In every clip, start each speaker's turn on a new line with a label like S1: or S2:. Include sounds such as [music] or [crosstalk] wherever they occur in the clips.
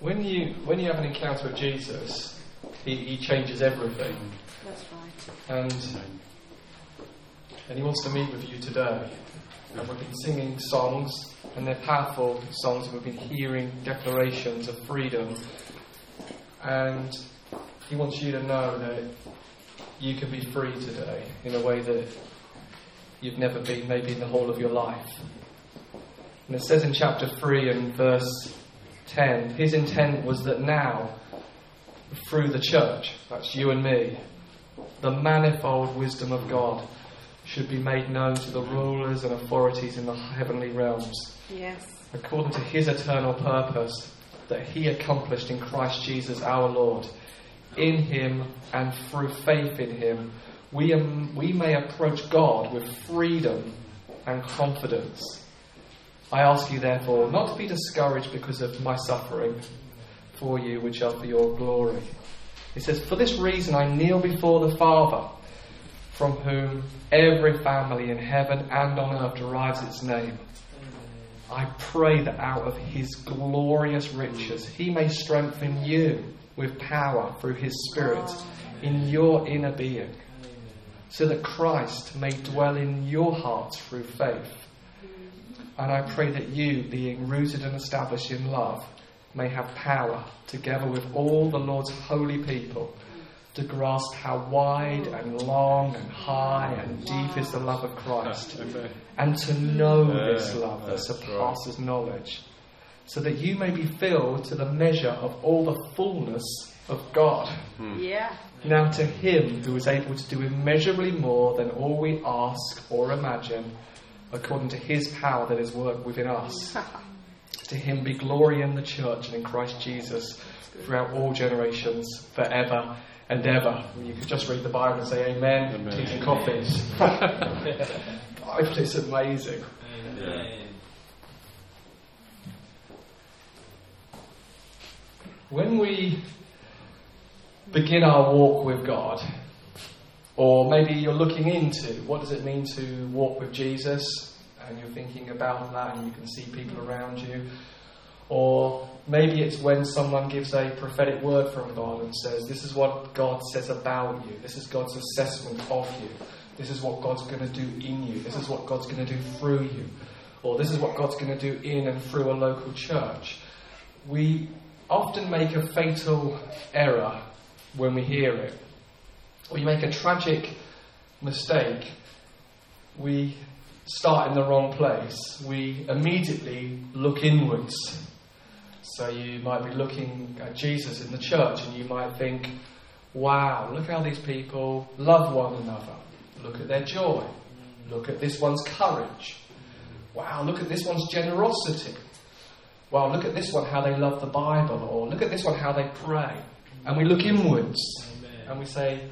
S1: when you when you have an encounter with Jesus, he, he changes everything,
S2: That's right.
S1: and and he wants to meet with you today. And we've been singing songs, and they're powerful songs, and we've been hearing declarations of freedom. And he wants you to know that you can be free today in a way that you've never been, maybe in the whole of your life. And it says in chapter 3 and verse 10 his intent was that now, through the church, that's you and me, the manifold wisdom of God should be made known to the rulers and authorities in the heavenly realms,
S2: Yes.
S1: according to his eternal purpose that he accomplished in Christ Jesus our Lord. In him and through faith in him, we, am, we may approach God with freedom and confidence. I ask you, therefore, not to be discouraged because of my suffering for you, which are for your glory. He says, For this reason I kneel before the Father, from whom every family in heaven and on earth derives its name. I pray that out of his glorious riches he may strengthen you with power through his Spirit in your inner being, so that Christ may dwell in your hearts through faith. And I pray that you, being rooted and established in love, may have power, together with all the Lord's holy people, to grasp how wide and long and high and deep is the love of Christ, and to know this love that surpasses knowledge, so that you may be filled to the measure of all the fullness of God. Hmm.
S2: Yeah.
S1: Now to him who is able to do immeasurably more than all we ask or imagine, according to his power that is worked within us. [laughs] to him be glory in the church and in Christ Jesus throughout all generations, forever and ever. You could just read the Bible and say amen,
S3: Amen.
S1: keep your coffees. [laughs] Bible is amazing. When we begin our walk with God, or maybe you're looking into what does it mean to walk with Jesus, and you're thinking about that, and you can see people around you, or maybe it's when someone gives a prophetic word from God and says, This is what God says about you, this is God's assessment of you, this is what God's going to do in you, this is what God's going to do through you, or this is what God's going to do in and through a local church. We often make a fatal error when we hear it. We make a tragic mistake. We start in the wrong place. We immediately look inwards. So you might be looking at Jesus in the church and you might think, wow, look how these people love one another. Look at their joy. Look at this one's courage. Wow, look at this one's generosity. Wow, look at this one, how they love the Bible. Or look at this one, how they pray. And we look inwards and we say,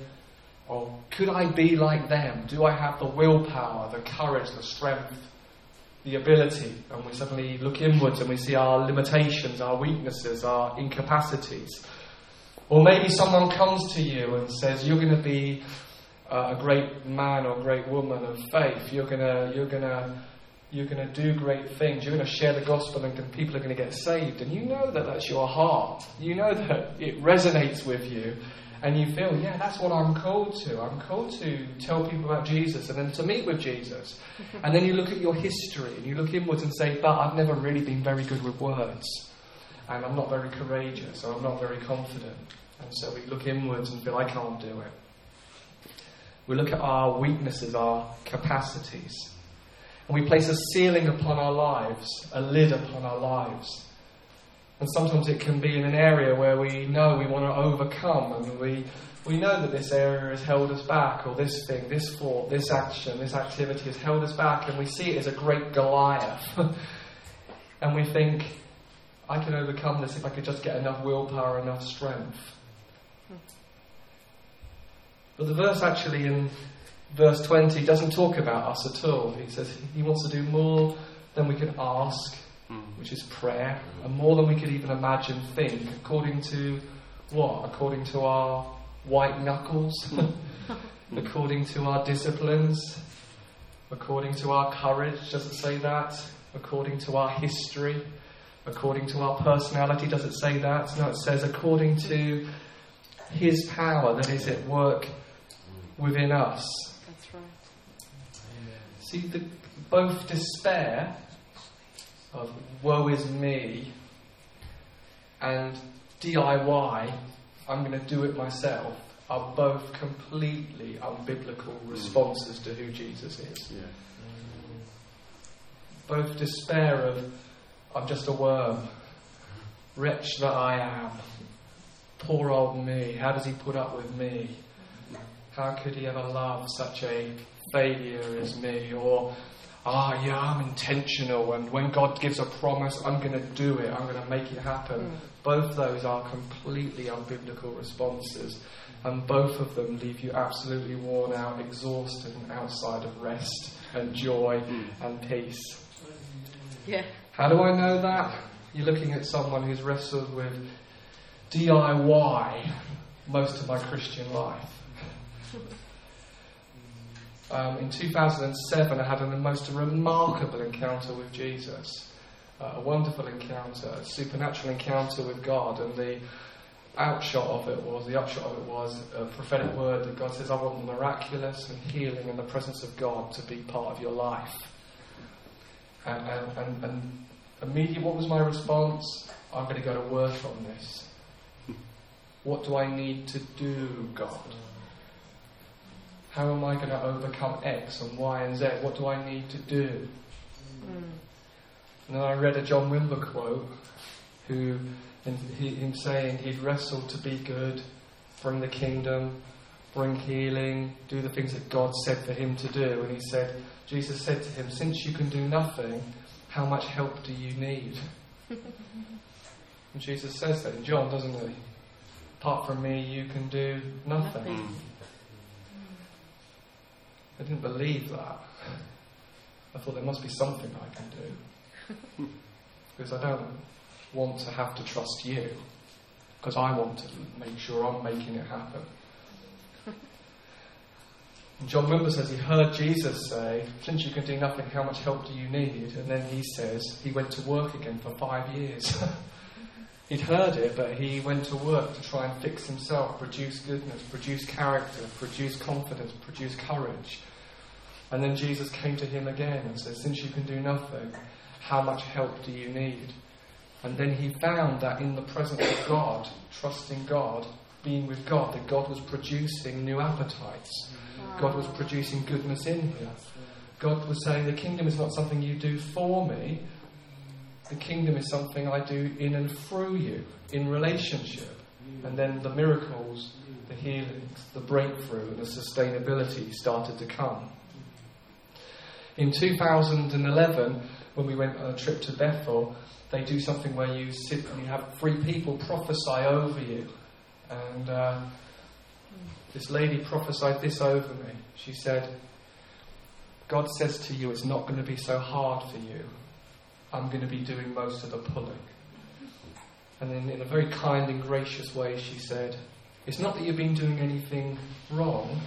S1: Oh, could I be like them? Do I have the willpower, the courage, the strength, the ability? And we suddenly look inwards and we see our limitations, our weaknesses, our incapacities. Or maybe someone comes to you and says, You're going to be uh, a great man or great woman of faith. You're going to, you're going to, you're going to do great things. You're going to share the gospel and people are going to get saved. And you know that that's your heart. You know that it resonates with you. And you feel, yeah, that's what I'm called to. I'm called to tell people about Jesus and then to meet with Jesus. [laughs] and then you look at your history and you look inwards and say, but I've never really been very good with words. And I'm not very courageous or I'm not very confident. And so we look inwards and feel, I can't do it. We look at our weaknesses, our capacities. And we place a ceiling upon our lives, a lid upon our lives. And sometimes it can be in an area where we know we want to overcome and we, we know that this area has held us back, or this thing, this thought, this action, this activity has held us back, and we see it as a great Goliath. [laughs] and we think, I can overcome this if I could just get enough willpower, enough strength. But the verse actually in verse 20 doesn't talk about us at all. He says he wants to do more than we can ask, Mm-hmm. which is prayer, and more than we could even imagine, think, according to what? According to our white knuckles, mm-hmm. [laughs] according to our disciplines, according to our courage, does it say that? According to our history, according to our personality. Does it say that? No, it says according to His power that is at work within us.
S2: That's right.
S1: See, the, both despair of woe is me and DIY, I'm going to do it myself, are both completely unbiblical hmm. responses to who Jesus is.
S3: Yeah.
S1: Both despair of, I'm just a worm, wretch that I am, poor old me, how does he put up with me? How could he ever love such a failure as me? Or, ah, yeah, I'm intentional, and when God gives a promise, I'm going to do it, I'm going to make it happen. Both those are completely unbiblical responses, and both of them leave you absolutely worn out, exhausted, and outside of rest and joy and peace.
S2: Yeah.
S1: How do I know that? You're looking at someone who's wrestled with DIY most of my Christian life. [laughs] Um, in 2007, I had a most remarkable encounter with Jesus. Uh, a wonderful encounter, a supernatural encounter with God, and the outshot of it was the upshot of it was a prophetic word that God says, "I want miraculous and healing and the presence of God to be part of your life." And, and, and, and immediately, what was my response? I'm going to go to work on this. What do I need to do, God? How am I going to overcome X and Y and Z? What do I need to do? Hmm. And then I read a John Wimber quote, who, in, he, him saying he'd wrestled to be good, bring the kingdom, bring healing, do the things that God said for him to do. And he said, Jesus said to him, Since you can do nothing, how much help do you need? [laughs] and Jesus says that in John, doesn't he? Apart from me, you can do nothing.
S2: Nothing.
S1: I didn't believe that. I thought there must be something I can do. [laughs] because I don't want to have to trust you. Because I want to make sure I'm making it happen. And John Wimber says he heard Jesus say, Since you can do nothing, how much help do you need? And then he says he went to work again for five years. [laughs] He'd heard it, but he went to work to try and fix himself, produce goodness, produce character, produce confidence, produce courage. And then Jesus came to him again and said, Since you can do nothing, how much help do you need? And then he found that in the presence of God, trusting God, being with God, that God was producing new appetites. God was producing goodness in him. God was saying, The kingdom is not something you do for me, the kingdom is something I do in and through you, in relationship. And then the miracles, the healings, the breakthrough, and the sustainability started to come. In 2011, when we went on a trip to Bethel, they do something where you sit and you have three people prophesy over you. And uh, this lady prophesied this over me. She said, God says to you, it's not going to be so hard for you. I'm going to be doing most of the pulling. And then, in a very kind and gracious way, she said, It's not that you've been doing anything wrong.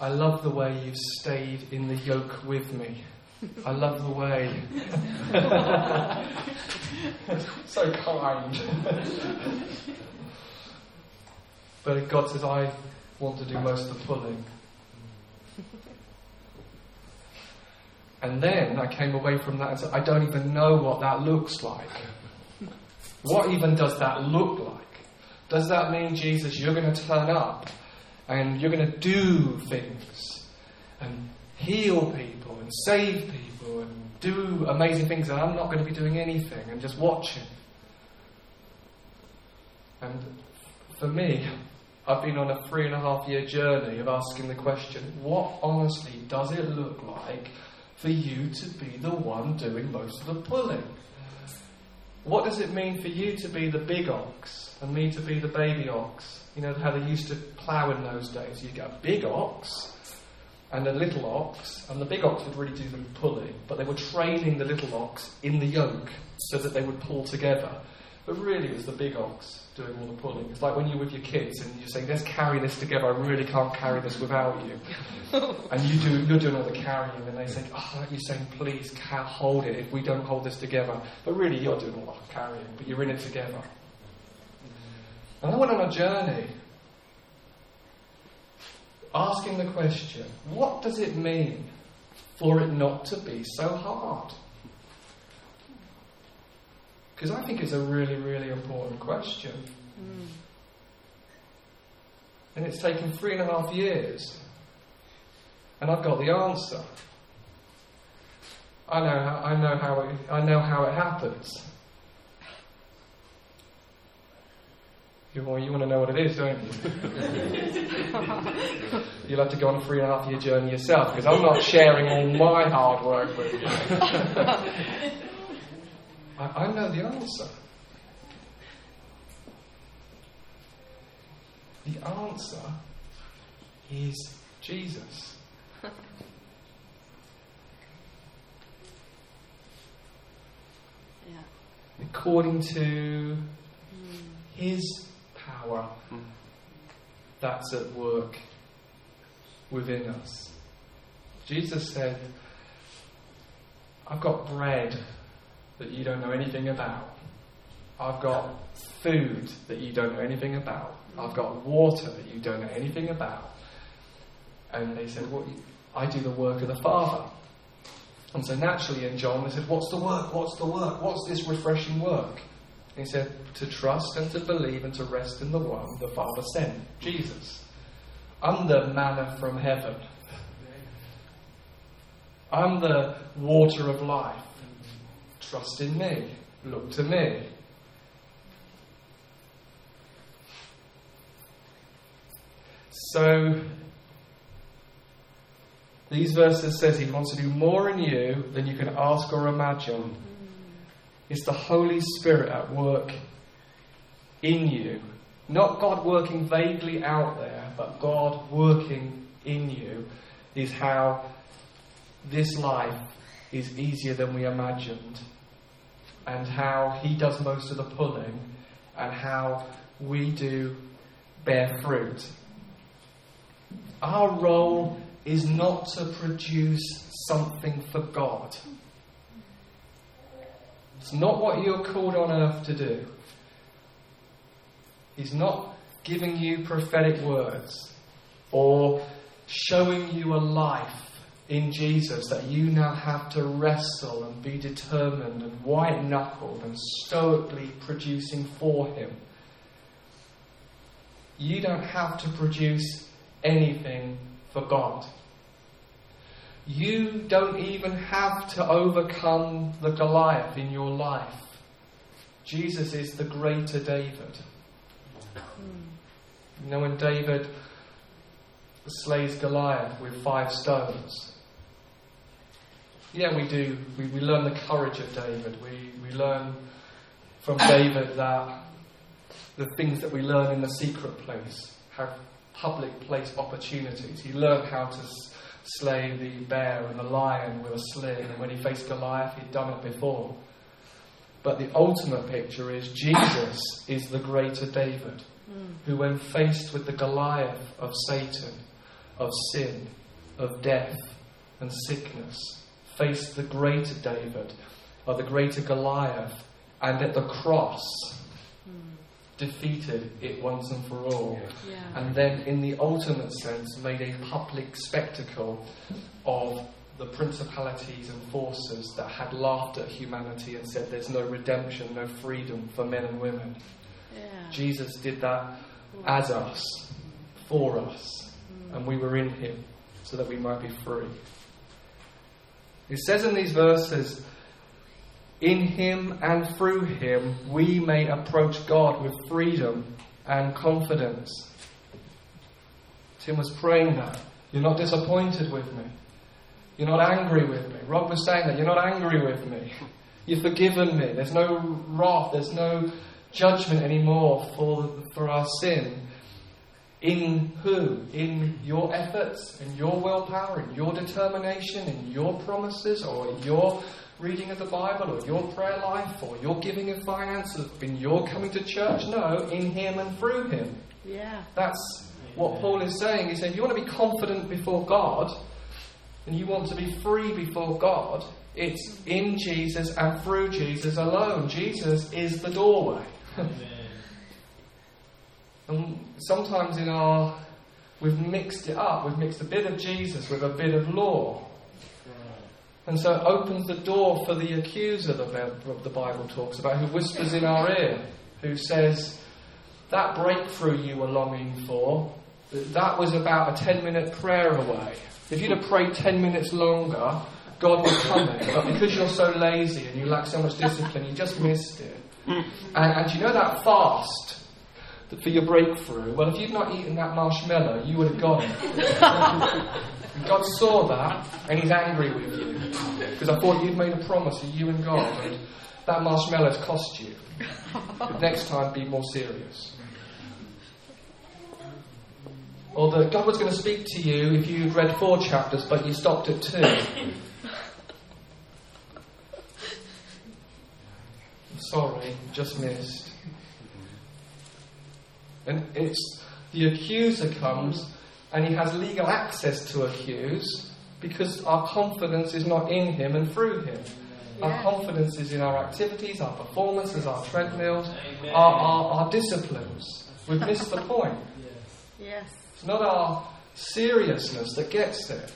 S1: I love the way you've stayed in the yoke with me. I love the way. [laughs] so kind. [laughs] but God says, I want to do most of the pulling. And then I came away from that and said, I don't even know what that looks like. What even does that look like? Does that mean, Jesus, you're going to turn up and you're going to do things and heal people and save people and do amazing things and I'm not going to be doing anything and just watching? And for me, I've been on a three and a half year journey of asking the question what honestly does it look like for you to be the one doing most of the pulling? What does it mean for you to be the big ox and me to be the baby ox? You know how they used to plough in those days. You get a big ox and a little ox, and the big ox would really do the pulling, but they were training the little ox in the yoke so that they would pull together. But really, it was the big ox doing all the pulling. It's like when you're with your kids and you're saying, let's carry this together. I really can't carry this without you. [laughs] and you do, you're doing all the carrying, and they say, oh, you're saying, please hold it if we don't hold this together. But really, you're doing all the carrying, but you're in it together. And I went on a journey asking the question, what does it mean for it not to be so hard? Because I think it's a really, really important question. Mm. And it's taken three and a half years. And I've got the answer. I know how, I know how it, I know how it happens. You, well, you want to know what it is, don't you? [laughs] You'll have to go on a three and a half year journey yourself because I'm not sharing all my hard work with you. [laughs] I, I know the answer. The answer is Jesus. [laughs]
S2: yeah.
S1: According to mm. his power mm. that's at work within us. Jesus said, I've got bread that you don't know anything about. I've got food that you don't know anything about. I've got water that you don't know anything about. And they said, Well, I do the work of the Father. And so naturally in John, they said, What's the work? What's the work? What's this refreshing work? And he said, To trust and to believe and to rest in the one the Father sent, Jesus. I'm the manna from heaven. I'm the water of life. Trust in me. Look to me. So, these verses says he wants to do more in you than you can ask or imagine. It's the Holy Spirit at work in you. Not God working vaguely out there, but God working in you is how this life is easier than we imagined and how He does most of the pulling, and how we do bear fruit. Our role is not to produce something for God. It's not what you're called on earth to do. He's not giving you prophetic words or showing you a life in Jesus that you now have to wrestle and be determined and white knuckled and stoically producing for Him. You don't have to produce anything for God. You don't even have to overcome the Goliath in your life. Jesus is the greater David. You know, when David slays Goliath with five stones, yeah, we do. We, we learn the courage of David. We, we learn from David that the things that we learn in the secret place have public place opportunities. He learned how to s- slay the bear and the lion with a sling, and when he faced Goliath, he'd done it before. But the ultimate picture is Jesus is the greater David, mm. who, when faced with the Goliath of Satan, of sin, of death, and sickness, faced the greater David or the greater Goliath, and at the cross mm. defeated it once and for all.
S2: Yeah.
S1: And then, in the ultimate sense, made a public spectacle of the principalities and forces that had laughed at humanity and said there's no redemption, no freedom for men and women.
S2: Yeah.
S1: Jesus did that as us, for us, mm. and we were in him so that we might be free. It says in these verses, in him and through him we may approach God with freedom and confidence. Tim was praying that. You're not disappointed with me. You're not angry with me. Rob was saying that. You're not angry with me. You've forgiven me. There's no wrath. There's no judgment anymore for, for our sin. In who? In your efforts, in your willpower, in your determination, in your promises, or your reading of the Bible or your prayer life or your giving of finances, in your coming to church. No, in Him and through Him.
S2: Yeah.
S1: That's what Paul is saying. He's saying if you want to be confident before God and you want to be free before God, it's in Jesus and through Jesus alone. Jesus is the doorway. Sometimes in our we've mixed it up. We've mixed a bit of Jesus with a bit of law. And so it opens the door for the accuser that the Bible talks about, who whispers in our ear, who says, That breakthrough you were longing for, that was about a 10 minute prayer away. If you'd have prayed 10 minutes longer, God would come in. But because you're so lazy and you lack so much discipline, you just missed it. Mm. And, and you know that fast for your breakthrough? Well, if you'd not eaten that marshmallow, you would have got it. [laughs] God saw that and He's angry with you. Because I thought you'd made a promise of you and God, and that marshmallow's cost you. But next time, be more serious. Or that God was going to speak to you if you'd read four chapters, but you stopped at two. [laughs] sorry, just missed. And it's the accuser comes and he has legal access to accuse because our confidence is not in him and through him. Yeah. Our confidence is in our activities, our performances, our treadmills, our, our, our, disciplines. We've missed the point.
S2: Yes.
S1: It's not our seriousness that gets there.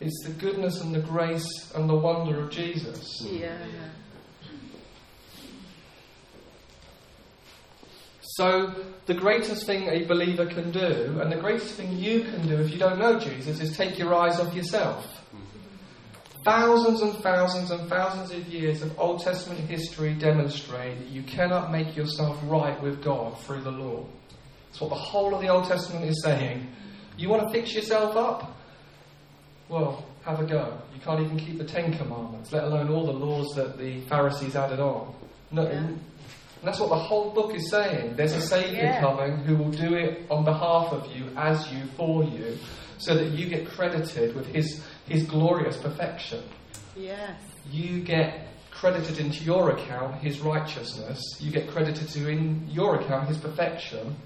S1: It's the goodness and the grace and the wonder of Jesus.
S2: Yeah.
S1: So, the greatest thing a believer can do, and the greatest thing you can do if you don't know Jesus, is take your eyes off yourself. Thousands and thousands and thousands of years of Old Testament history demonstrate that you cannot make yourself right with God through the law. That's what the whole of the Old Testament is saying. You want to fix yourself up? Well, have a go. You can't even keep the Ten Commandments, let alone all the laws that the Pharisees added on. No, yeah. And that's what the whole book is saying. There's a Saviour yeah. coming who will do it on behalf of you, as you, for you, so that you get credited with his, his glorious perfection.
S2: Yes.
S1: You get credited into your account his righteousness. You get credited to in your account his perfection.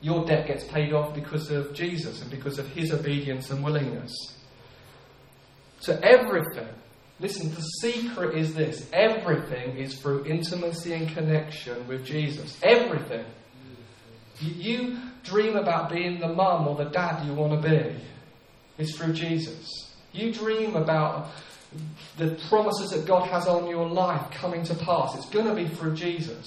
S1: Your debt gets paid off because of Jesus and because of his obedience and willingness. So everything Listen, the secret is this everything is through intimacy and connection with Jesus. Everything. You dream about being the mum or the dad you want to be, it's through Jesus. You dream about the promises that God has on your life coming to pass, it's going to be through Jesus.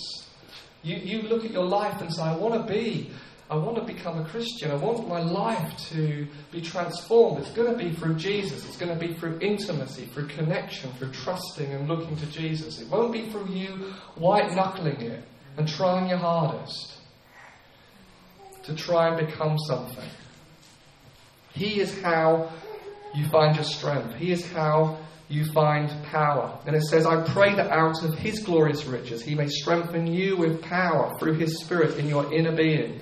S1: You, you look at your life and say, I want to be I want to become a Christian. I want my life to be transformed. It's going to be through Jesus. It's going to be through intimacy, through connection, through trusting and looking to Jesus. It won't be through you white knuckling it and trying your hardest to try and become something. He is how you find your strength. He is how you find power. And it says, I pray that out of his glorious riches he may strengthen you with power through his Spirit in your inner being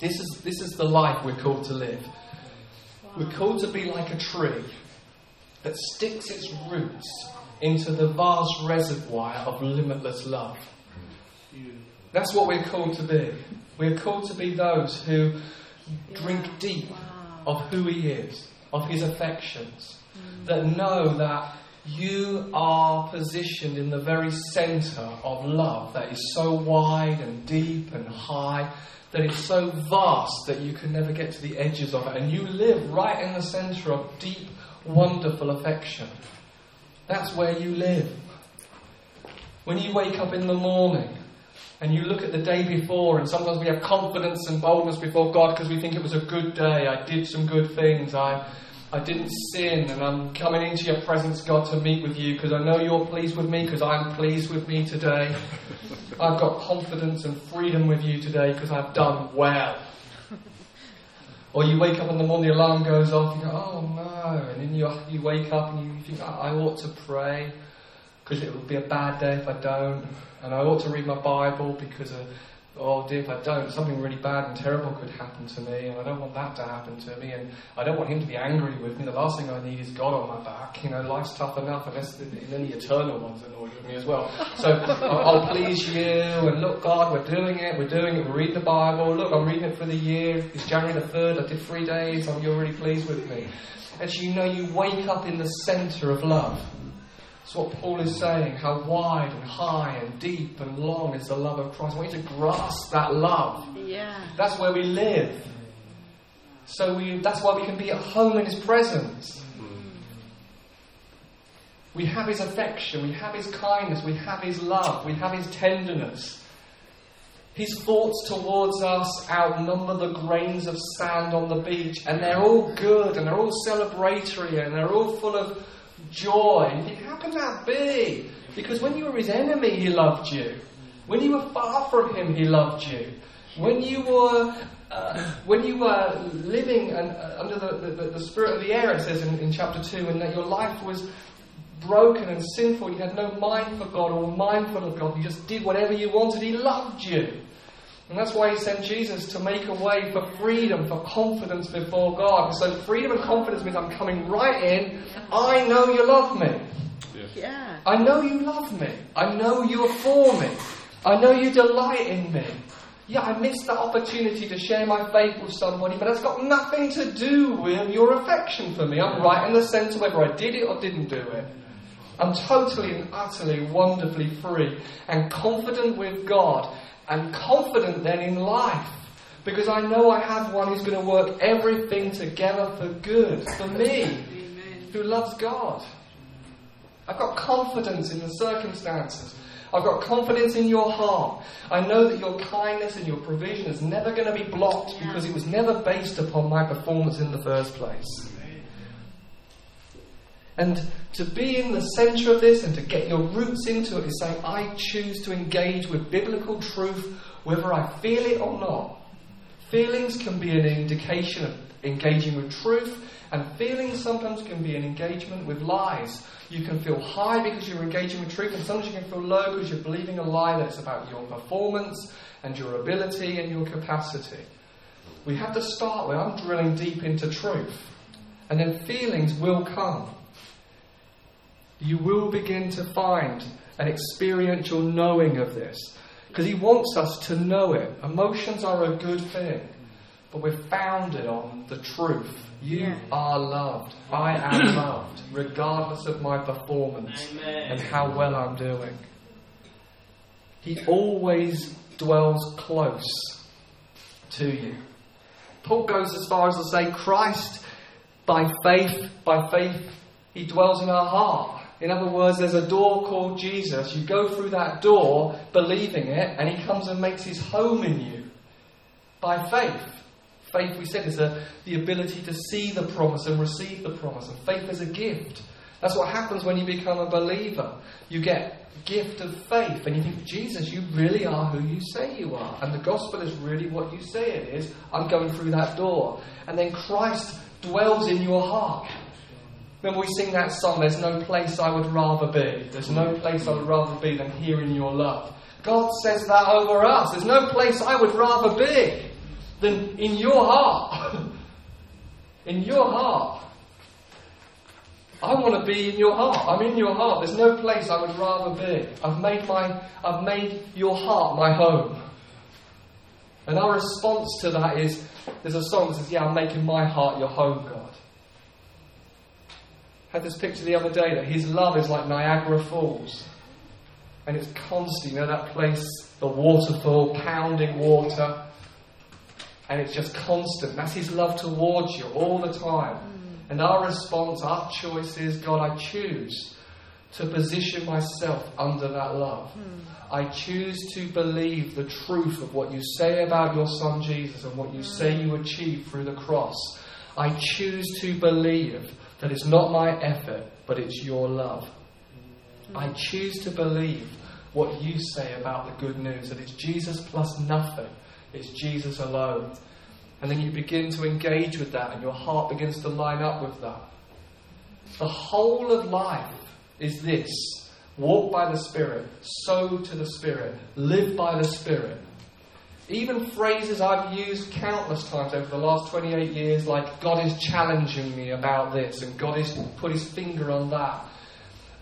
S1: This is, this is the life we're called to live. Wow. We're called to be like a tree that sticks its roots into the vast reservoir of limitless love. That's what we're called to be. We're called to be those who drink deep of who He is, of His affections, mm. that know that you are positioned in the very centre of love that is so wide and deep and high that it's so vast that you can never get to the edges of it. And you live right in the centre of deep, wonderful affection. That's where you live. When you wake up in the morning and you look at the day before, and sometimes we have confidence and boldness before God because we think it was a good day, I did some good things, I, I didn't sin and I'm coming into your presence, God, to meet with you because I know you're pleased with me because I'm pleased with me today. [laughs] I've got confidence and freedom with you today because I've done well. Or you wake up in the morning, the alarm goes off, you go, oh no, and then you, you wake up and you think, I ought to pray because it would be a bad day if I don't, and I ought to read my Bible because uh, oh dear, if I don't, something really bad and terrible could happen to me, and I don't want that to happen to me, and I don't want him to be angry with me. The last thing I need is God on my back. You know, life's tough enough, unless then the eternal ones annoy with me as well. So [laughs] I'll, I'll please you, and look, God, we're doing it, we're doing it, we're reading the Bible. Look, I'm reading it for the year. It's January the 3rd, I did three days, and you're really pleased with me. And you know, you wake up in the centre of love. That's what Paul is saying. How wide and high and deep and long is the love of Christ. Want you to grasp that love.
S2: Yeah.
S1: That's where we live. So we, that's why we can be at home in His presence. We have His affection, we have His kindness, we have His love, we have His tenderness. His thoughts towards us outnumber the grains of sand on the beach, and they're all good, and they're all celebratory, and they're all full of joy. You think, how can that be? Because when you were his enemy, he loved you. When you were far from him, he loved you. When you were uh, when you were living uh, under the, the, the, spirit of the air, it says in, in chapter 2, and that your life was broken and sinful, you had no mind for God or mindful of God, you just did whatever you wanted, He loved you. And that's why He sent Jesus to make a way for freedom, for confidence before God. And so freedom and confidence means I'm coming right in. I know you love me.
S2: Yeah.
S1: I know you love me. I know you are for me. I know you delight in me. Yeah, I missed that opportunity to share my faith with somebody, but that's got nothing to do with your affection for me. I'm right in the centre whether I did it or didn't do it. I'm totally and utterly wonderfully free and confident with God and confident then in life. Because I know I have one who's going to work everything together for good for me,
S2: Amen.
S1: who loves God. I've got confidence in the circumstances. I've got confidence in your heart. I know that your kindness and your provision is never going to be blocked
S2: Yeah.
S1: because it was never based upon my performance in the first place. And to be in the centre of this and to get your roots into it is saying, I choose to engage with biblical truth whether I feel it or not. Feelings can be an indication of engaging with truth, and feelings sometimes can be an engagement with lies. You can feel high because you're engaging with truth, and sometimes you can feel low because you're believing a lie that's about your performance and your ability and your capacity. We have to start with I'm drilling deep into truth, and then feelings will come. You will begin to find an experiential knowing of this. Because he wants us to know it. Emotions are a good thing, but we're founded on the truth. You
S2: Yeah.
S1: are loved. I am [coughs] loved, regardless of my performance
S3: Amen.
S1: and how well I'm doing. He always dwells close to you. Paul goes as far as to say, Christ, by faith, by faith, he dwells in our heart. In other words, there's a door called Jesus. You go through that door believing it, and he comes and makes his home in you by faith. Faith, we said, is a, the ability to see the promise and receive the promise. And faith is a gift. That's what happens when you become a believer. You get gift of faith, and you think, Jesus, you really are who you say you are. And the gospel is really what you say it is. I'm going through that door. And then Christ dwells in your heart. Remember, we sing that song, There's no place I would rather be. There's no place I would rather be than here in your love. God says that over us. There's no place I would rather be than in your heart. [laughs] in your heart. I want to be in your heart. I'm in your heart. There's no place I would rather be. I've made my I've made your heart my home. And our response to that is there's a song that says, Yeah, I'm making my heart your home, God. Had this picture the other day that his love is like Niagara Falls. And it's constant, you know, that place, the waterfall, pounding water. And it's just constant. That's his love towards you all the time. Mm. And our response, our choice is God, I choose to position myself under that love. Mm. I choose to believe the truth of what you say about your son Jesus and what you say mm. you achieved through the cross. I choose to believe that it's not my effort, but it's your love. I choose to believe what you say about the good news that it's Jesus plus nothing, it's Jesus alone. And then you begin to engage with that, and your heart begins to line up with that. The whole of life is this walk by the Spirit, sow to the Spirit, live by the Spirit. Even phrases I've used countless times over the last 28 years, like God is challenging me about this and God has put his finger on that,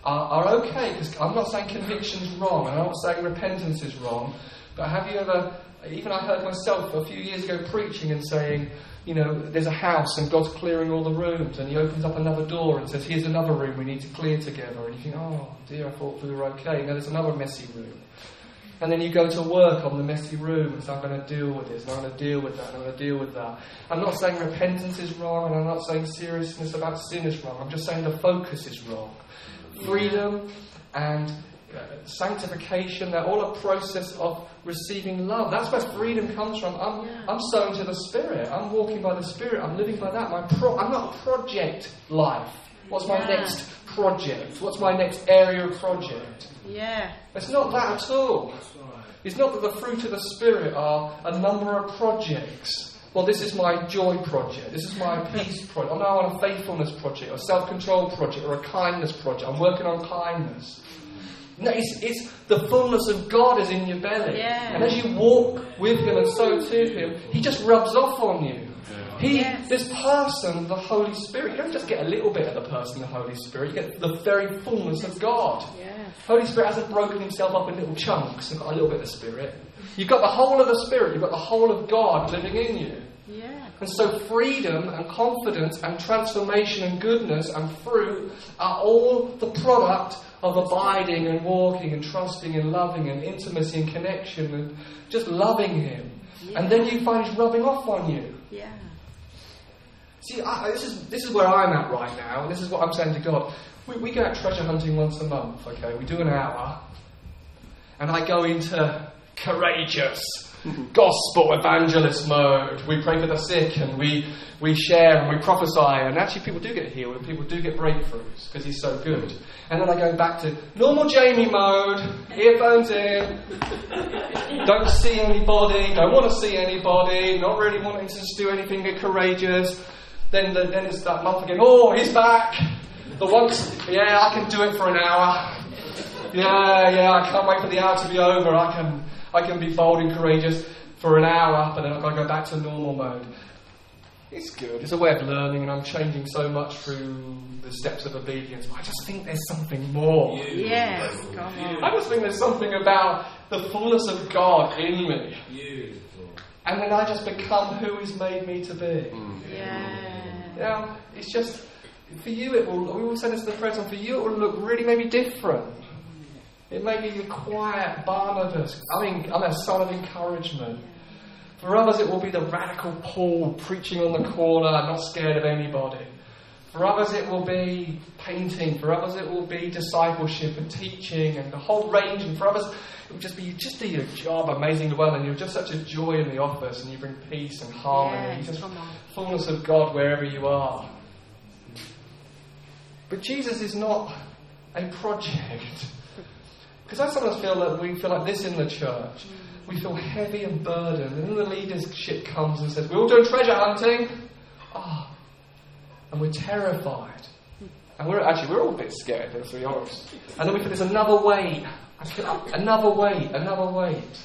S1: are, are okay because I'm not saying conviction's wrong and I'm not saying repentance is wrong. But have you ever, even I heard myself a few years ago preaching and saying, you know, there's a house and God's clearing all the rooms, and He opens up another door and says, Here's another room we need to clear together. And you think, Oh dear, I thought we were okay. Now there's another messy room. And then you go to work on the messy room and say, I'm going to deal with this, and I'm going to deal with that, and I'm going to deal with that. I'm not saying repentance is wrong, and I'm not saying seriousness about sin is wrong. I'm just saying the focus is wrong. Freedom and uh, sanctification, they're all a process of receiving love. That's where freedom comes from. I'm,
S2: Yeah.
S1: I'm sown to the Spirit. I'm walking by the Spirit. I'm living by that. My pro- I'm not a project life. What's my
S2: Yeah.
S1: next project? What's my next area of project?
S2: Yeah.
S1: It's not that at all. It's not that the fruit of the Spirit are a number of projects. Well, this is my joy project. This is my [laughs] peace project. I'm now on a faithfulness project, or a self control project, or a kindness project. I'm working on kindness. No, it's, it's the fullness of God is in your belly.
S2: Yeah.
S1: And as you walk with Him and so to Him, He just rubs off on you. He,
S2: Yes.
S1: this person, the Holy Spirit, you don't just get a little bit of the person, the Holy Spirit, you get the very fullness of God.
S2: Yes.
S1: Holy Spirit hasn't broken himself up in little chunks and got a little bit of spirit. You've got the whole of the Spirit, you've got the whole of God living in you.
S2: Yeah.
S1: And so freedom and confidence and transformation and goodness and fruit are all the product of abiding and walking and trusting and loving and intimacy and connection and just loving Him. And then you find He's rubbing off on you.
S2: Yeah.
S1: See, I, this is this is where I'm at right now, and this is what I'm saying to God. We, we go out treasure hunting once a month, okay? We do an hour, and I go into courageous [laughs] gospel evangelist mode. We pray for the sick, and we we share and we prophesy, and actually people do get healed, and people do get breakthroughs because He's so good. And then I go back to normal Jamie mode, earphones in, don't see anybody, don't want to see anybody, not really wanting to do anything, courageous. Then, the, then it's that month again, oh, he's back. The once, yeah, I can do it for an hour. Yeah, yeah, I can't wait for the hour to be over. I can, I can be bold and courageous for an hour, but then I've got to go back to normal mode. It's good. It's a way of learning, and I'm changing so much through the steps of obedience. But I just think there's something more.
S2: Yes. Come on.
S1: I just think there's something about the fullness of God in me. Beautiful. And then I just become who He's made me to be.
S2: Yeah.
S1: You know, it's just, for you it will, we will send this to the present, for you it will look really maybe different. It may be the quiet Barnabas, I mean, I'm a son of encouragement. For others it will be the radical Paul preaching on the corner, not scared of anybody. For others it will be painting. For others it will be discipleship and teaching and the whole range. And for others it will just be you just do your job amazingly well and you're just such a joy in the office and you bring peace and harmony.
S2: Yes,
S1: just fullness of God wherever you are. But Jesus is not a project. [laughs] Because I sometimes feel that we feel like this in the church. We feel heavy and burdened, and then the leadership comes and says, We're all doing treasure hunting. Ah, and we're terrified. And we're actually we're all a bit scared, let's be honest. And then we feel there's another weight, uh, another weight, another weight,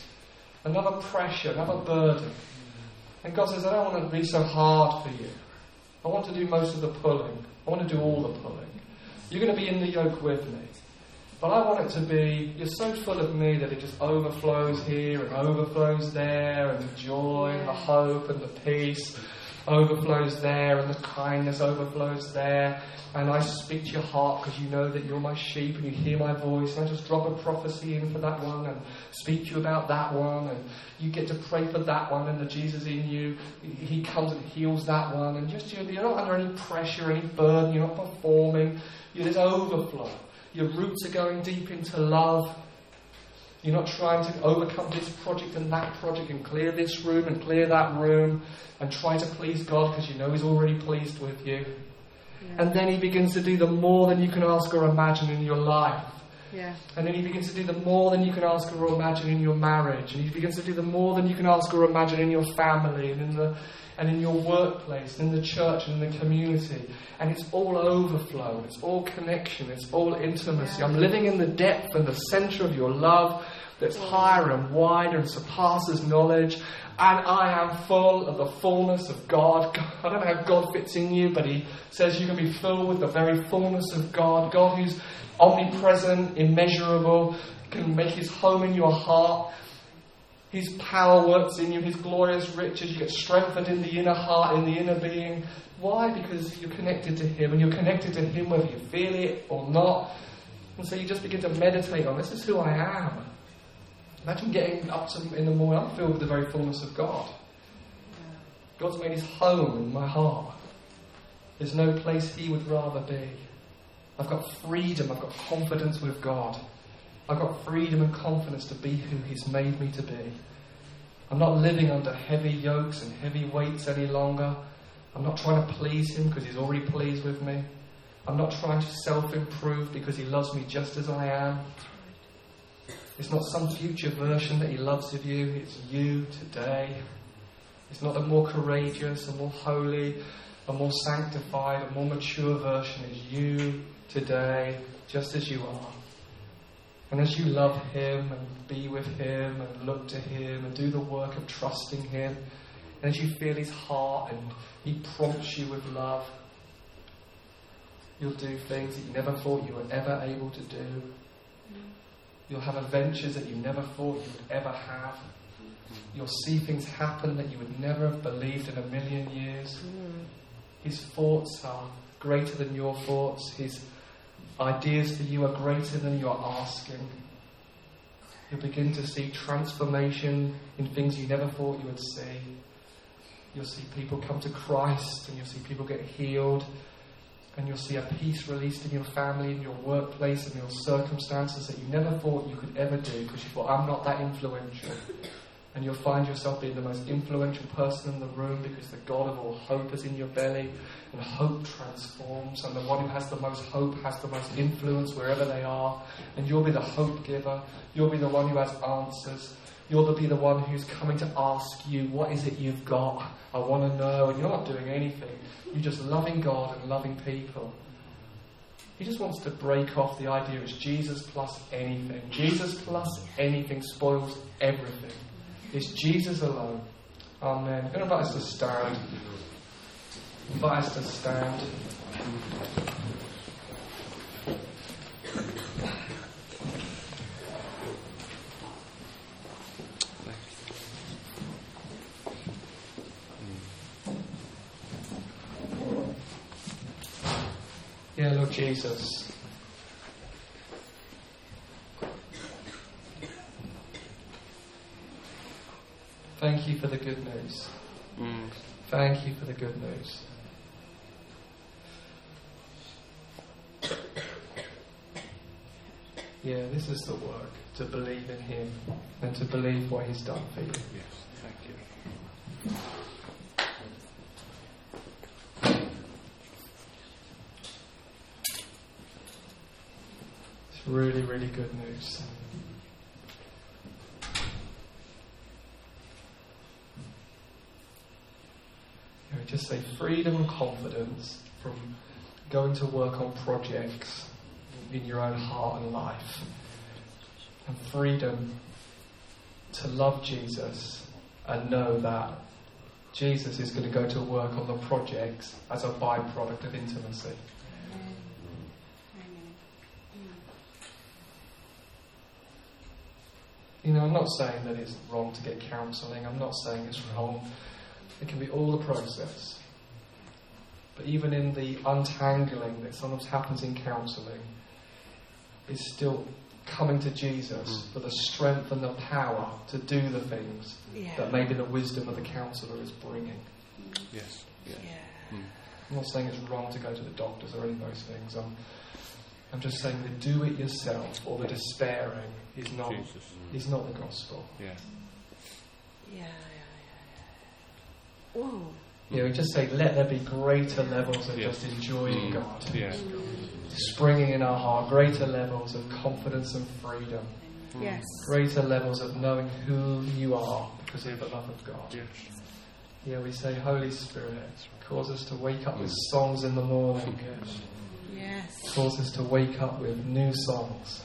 S1: another pressure, another burden. And God says, I don't want to be so hard for you. I want to do most of the pulling. I want to do all the pulling. You're going to be in the yoke with me. But I want it to be, you're so full of me that it just overflows here and overflows there, and the joy and the hope and the peace overflows there, and the kindness overflows there. And I speak to your heart because you know that you're my sheep and you hear my voice. And I just drop a prophecy in for that one and speak to you about that one. And you get to pray for that one and the Jesus in you. He comes and heals that one. And just you're not under any pressure, any burden. You're not performing. You're overflow. Your roots are going deep into love. You're not trying to overcome this project and that project and clear this room and clear that room and try to please God because you know He's already pleased with you.
S2: Yeah.
S1: And then He begins to do the more than you can ask or imagine in your life.
S2: Yeah.
S1: And then He begins to do the more than you can ask or imagine in your marriage. And He begins to do the more than you can ask or imagine in your family and in the and in your workplace, in the church, and in the community. And it's all overflow, it's all connection, it's all intimacy. I'm living in the depth and the center of your love that's higher and wider and surpasses knowledge. And I am full of the fullness of God. [laughs] I don't know how God fits in you, but He says you can be filled with the very fullness of God. God who's omnipresent, immeasurable, can make His home in your heart. His power works in you, His glorious riches. You get strengthened in the inner heart, in the inner being. Why? Because you're connected to Him, and you're connected to Him whether you feel it or not. And so you just begin to meditate on this is who I am. Imagine getting up to, in the morning, I'm filled with the very fullness of God. God's made His home in my heart. There's no place He would rather be. I've got freedom, I've got confidence with God. I've got freedom and confidence to be who He's made me to be. I'm not living under heavy yokes and heavy weights any longer. I'm not trying to please Him because He's already pleased with me. I'm not trying to self improve because He loves me just as I am. It's not some future version that He loves of you, it's you today. It's not a more courageous, a more holy, a more sanctified, a more mature version. It's you today, just as you are. And as you love Him and be with Him and look to Him and do the work of trusting Him, and as you feel His heart and He prompts you with love, you'll do things that you never thought you were ever able to do. You'll have adventures that you never thought you would ever have. You'll see things happen that you would never have believed in a million years. Mm. His thoughts are greater than your thoughts. His ideas for you are greater than you're asking. You'll begin to see transformation in things you never thought you would see. You'll see people come to Christ and you'll see people get healed. And you'll see a peace released in your family, in your workplace, in your circumstances that you never thought you could ever do because you thought, I'm not that influential. And you'll find yourself being the most influential person in the room because the God of all hope is in your belly, and hope transforms, and the one who has the most hope has the most influence wherever they are. And you'll be the hope giver, you'll be the one who has answers, you'll be the one who's coming to ask you, What is it you've got? I want to know. And you're not doing anything, you're just loving God and loving people. He just wants to break off the idea it's Jesus plus anything. Jesus plus anything spoils everything. It's Jesus alone. Amen. I'm going to invite us to stand. Invite us to stand. Yeah, Lord Jesus. Thank you for the good news.
S3: Mm.
S1: Thank you for the good news. Yeah, this is the work to believe in Him and to believe what He's done for you.
S3: Yes, thank you.
S1: It's really, really good news. You know, just say freedom and confidence from going to work on projects in your own heart and life. And freedom to love Jesus and know that Jesus is going to go to work on the projects as a byproduct of intimacy. You know, I'm not saying that it's wrong to get counselling. I'm not saying it's wrong. It can be all the process. But even in the untangling that sometimes happens in counselling, is still coming to Jesus mm. for the strength and the power to do the things
S2: Yeah.
S1: that maybe the wisdom of the counsellor is bringing. Mm.
S3: Yes, yes.
S2: Yeah.
S3: Mm.
S1: I'm not saying it's wrong to go to the doctors or any of those things. I'm, I'm just saying the do it yourself or the despairing is not,
S3: Jesus. Mm.
S1: is not the gospel.
S3: Yeah.
S2: Yeah, yeah, yeah. Whoa.
S1: You know, we just say, let there be greater levels of
S3: Yeah.
S1: just enjoying
S3: Mm.
S1: God.
S3: Yeah.
S1: Springing in our heart, greater levels of confidence and freedom,
S2: Yes.
S1: greater levels of knowing who you are because of the love of God.
S3: Yes.
S1: Yeah, we say, Holy Spirit, cause us to wake up with songs in the morning,
S2: Yes.
S1: cause us to wake up with new songs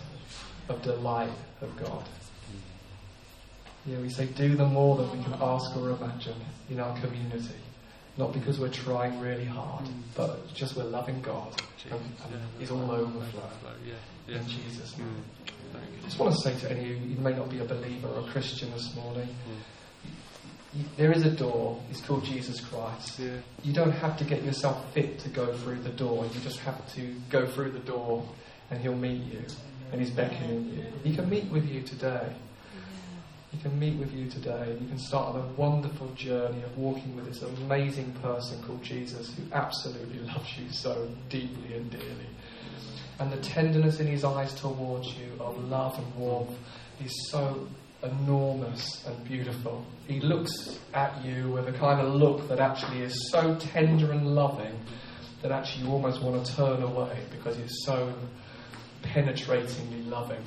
S1: of delight of God. Yeah, we say, do the more than we can ask or imagine in our community. Not because we're trying really hard, but just we're loving God. And, and it's all overflow
S3: Yeah. Yeah.
S1: in Jesus' name.
S3: Mm.
S1: I just want to say to any of you, you may not be a believer or a Christian this morning, you, there is a door. It's called Jesus Christ.
S3: Yeah.
S1: You don't have to get yourself fit to go through the door. You just have to go through the door and He'll meet you and He's beckoning you. He can meet with you today. He can meet with you today. You can start on a wonderful journey of walking with this amazing person called Jesus who absolutely [laughs] loves you so deeply and dearly. And the tenderness in his eyes towards you of love and warmth is so enormous and beautiful. He looks at you with a kind of look that actually is so tender and loving that actually you almost want to turn away because it's so penetratingly loving.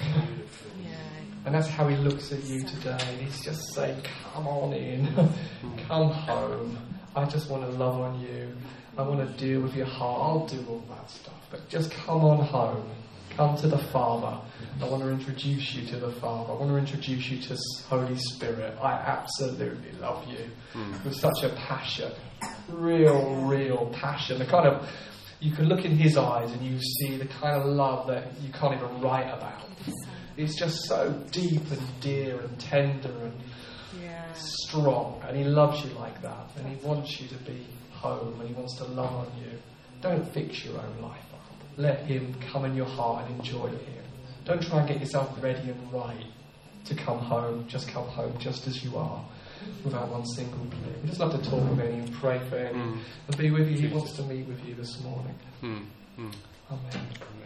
S2: Yeah.
S1: And that's how he looks at you today. He's just saying, Come on in, [laughs] come home. I just want to love on you. I want to deal with your heart. I'll do all that stuff. But just come on home. Come to the Father. I want to introduce you to the Father. I want to introduce you to Holy Spirit. I absolutely love you hmm. with such a passion. Real, real passion. The kind of, you can look in his eyes and you see the kind of love that you can't even write about. It's just so deep and dear and tender and
S2: Yeah.
S1: strong, and He loves you like that, and He wants you to be home, and He wants to love on you. Don't fix your own life up. Let Him come in your heart and enjoy Him. Don't try and get yourself ready and right to come home. Just come home just as you are, without one single plea. We just love to talk with any and pray for any
S3: Mm.
S1: and be with you. He wants to meet with you this morning.
S3: Mm. Mm.
S1: Amen.
S3: Amen.